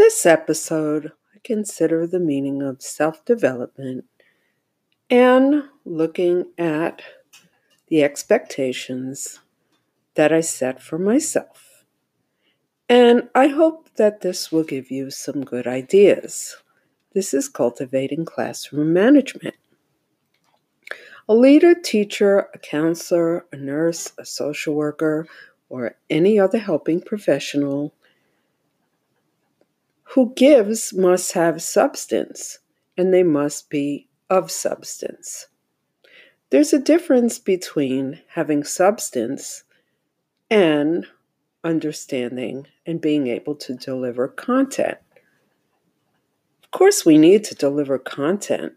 In this episode, I consider the meaning of self development and looking at the expectations that I set for myself. And I hope that this will give you some good ideas. This is cultivating classroom management. A leader, teacher, a counselor, a nurse, a social worker, or any other helping professional who gives must have substance, and they must be of substance. There's a difference between having substance and understanding and being able to deliver content. Of course, we need to deliver content.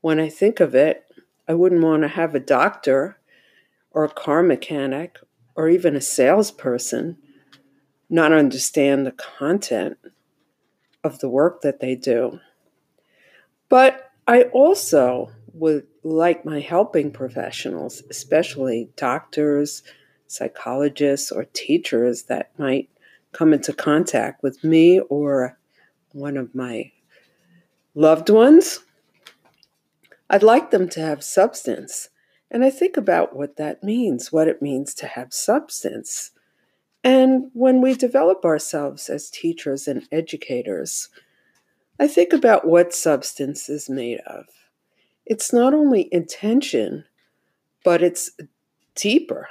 When I think of it, I wouldn't want to have a doctor or a car mechanic or even a salesperson not understand the content of the work that they do. But I also would like my helping professionals, especially doctors, psychologists, or teachers that might come into contact with me or one of my loved ones. I'd like them to have substance. And I think about what that means, what it means to have substance. And when we develop ourselves as teachers and educators, I think about what substance is made of. It's not only intention, but it's deeper.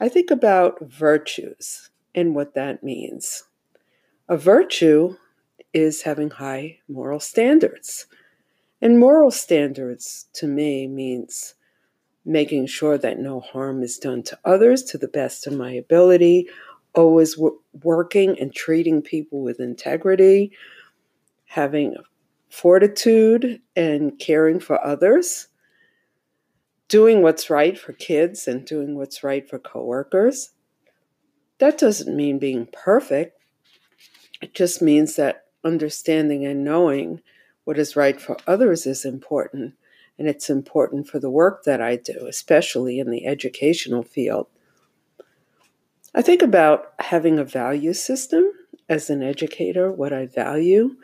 I think about virtues and what that means. A virtue is having high moral standards. And moral standards to me means making sure that no harm is done to others to the best of my ability, always w- working and treating people with integrity, having fortitude and caring for others, doing what's right for kids and doing what's right for coworkers. That doesn't mean being perfect. It just means that understanding and knowing what is right for others is important and it's important for the work that I do, especially in the educational field. I think about having a value system as an educator, what I value,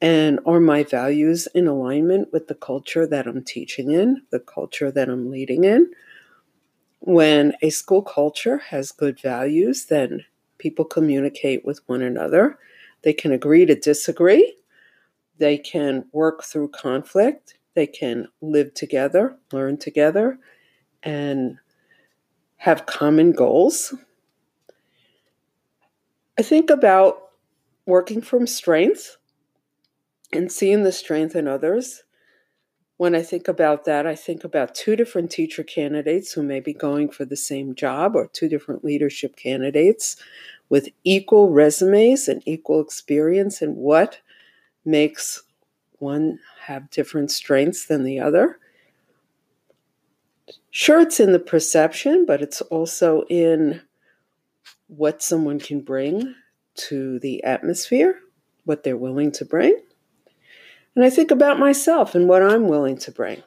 and are my values in alignment with the culture that I'm teaching in, the culture that I'm leading in. When a school culture has good values, then people communicate with one another. They can agree to disagree. They can work through conflict they can live together, learn together, and have common goals. I think about working from strength and seeing the strength in others. When I think about that, I think about two different teacher candidates who may be going for the same job or two different leadership candidates with equal resumes and equal experience and what makes one have different strengths than the other. Sure, it's in the perception, but it's also in what someone can bring to the atmosphere, what they're willing to bring. And I think about myself and what I'm willing to bring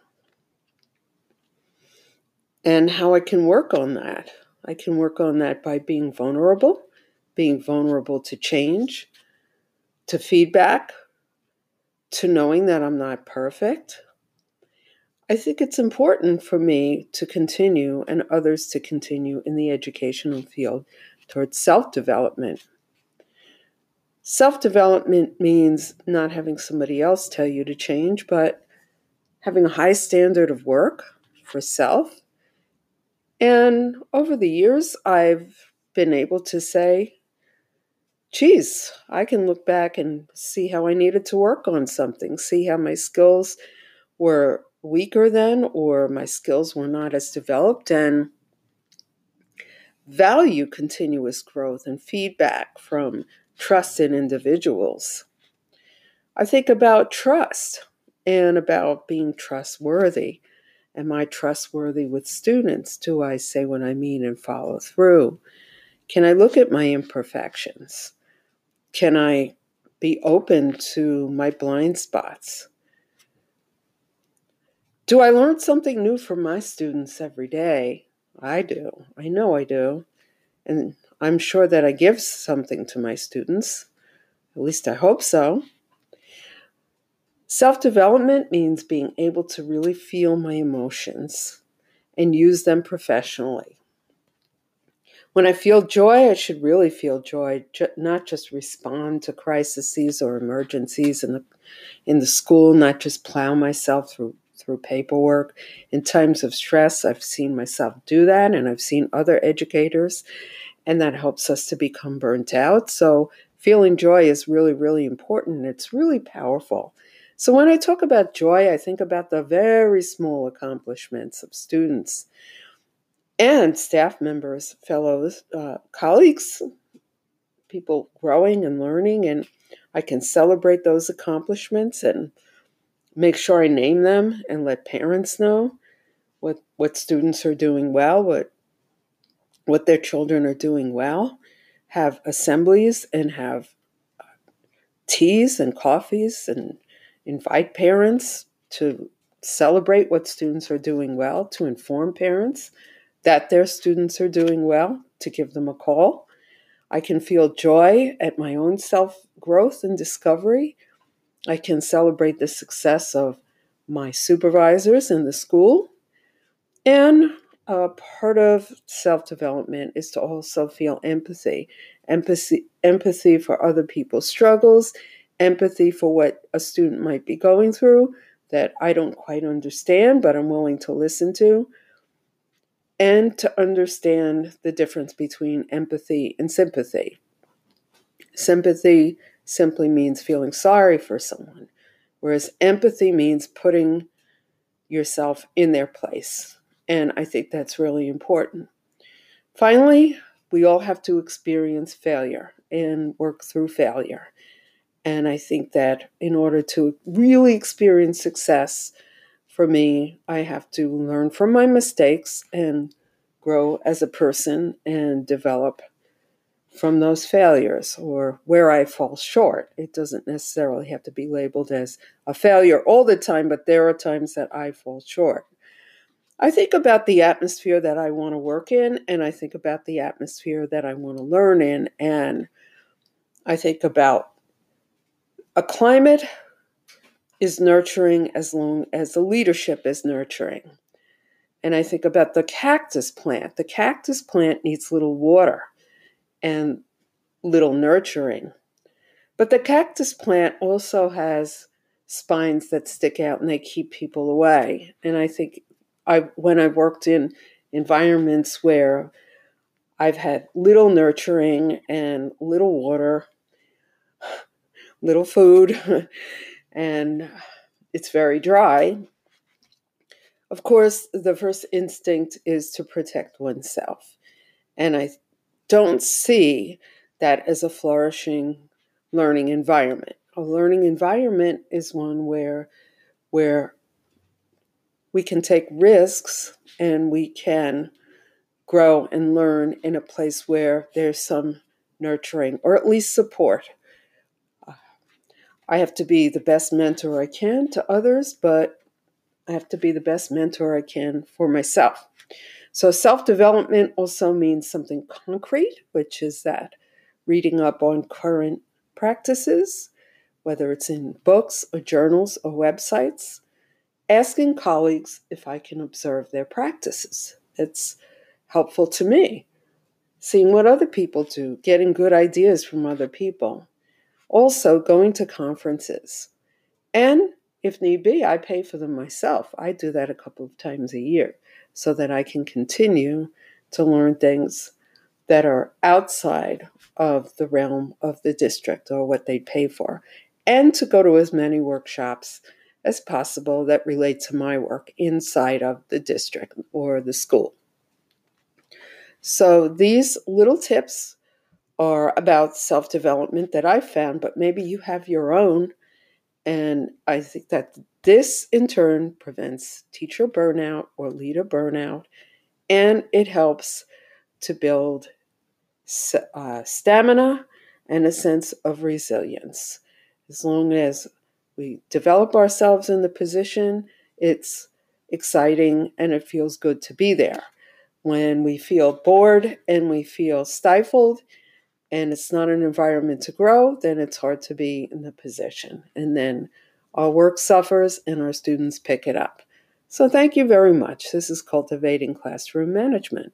and how I can work on that. I can work on that by being vulnerable, being vulnerable to change, to feedback, to knowing that I'm not perfect. I think it's important for me to continue and others to continue in the educational field towards self development. Self development means not having somebody else tell you to change, but having a high standard of work for self. And over the years, I've been able to say, geez, I can look back and see how I needed to work on something, see how my skills were weaker then or my skills were not as developed, and value continuous growth and feedback from trusted individuals. I think about trust and about being trustworthy. Am I trustworthy with students? Do I say what I mean and follow through? Can I look at my imperfections? Can I be open to my blind spots? Do I learn something new from my students every day? I do. I know I do. And I'm sure that I give something to my students. At least I hope so. Self development means being able to really feel my emotions and use them professionally. When I feel joy, I should really feel joy, not just respond to crises or emergencies in the, in the school, not just plow myself through through paperwork. In times of stress, I've seen myself do that, and I've seen other educators, and that helps us to become burnt out. So, feeling joy is really, really important. It's really powerful. So, when I talk about joy, I think about the very small accomplishments of students and staff members, fellows, uh, colleagues, people growing and learning, and I can celebrate those accomplishments and make sure I name them and let parents know what what students are doing well, what what their children are doing well. Have assemblies and have uh, teas and coffees and invite parents to celebrate what students are doing well, to inform parents that their students are doing well, to give them a call. I can feel joy at my own self growth and discovery. I can celebrate the success of my supervisors in the school. And a part of self development is to also feel empathy. Empathy empathy for other people's struggles, empathy for what a student might be going through that I don't quite understand, but I'm willing to listen to and to understand the difference between empathy and sympathy. Sympathy simply means feeling sorry for someone, whereas empathy means putting yourself in their place. And I think that's really important. Finally, we all have to experience failure and work through failure. And I think that in order to really experience success, for me, I have to learn from my mistakes and grow as a person and develop from those failures or where I fall short. It doesn't necessarily have to be labeled as a failure all the time, but there are times that I fall short. I think about the atmosphere that I want to work in, and I think about the atmosphere that I want to learn in, and I think about a climate is nurturing as long as the leadership is nurturing. And I think about the cactus plant. The cactus plant needs little water and little nurturing. But the cactus plant also has spines that stick out and they keep people away. And I think I when I worked in environments where I've had little nurturing and little water, little food, and it's very dry. Of course, the first instinct is to protect oneself. And I don't see that as a flourishing learning environment. A learning environment is one where where we can take risks and we can grow and learn in a place where there's some nurturing or at least support. I have to be the best mentor I can to others, but I have to be the best mentor I can for myself. So, self development also means something concrete, which is that reading up on current practices, whether it's in books or journals or websites, asking colleagues if I can observe their practices. It's helpful to me. Seeing what other people do, getting good ideas from other people. Also, going to conferences. And if need be, I pay for them myself. I do that a couple of times a year so that I can continue to learn things that are outside of the realm of the district or what they pay for, and to go to as many workshops as possible that relate to my work inside of the district or the school. So, these little tips are about self development that I've found, but maybe you have your own. And I think that this, in turn, prevents teacher burnout or leader burnout, and it helps to build uh, stamina and a sense of resilience. As long as we develop ourselves in the position, it's exciting and it feels good to be there. When we feel bored and we feel stifled, and it's not an environment to grow, then it's hard to be in the position. And then our work suffers and our students pick it up. So, thank you very much. This is Cultivating Classroom Management.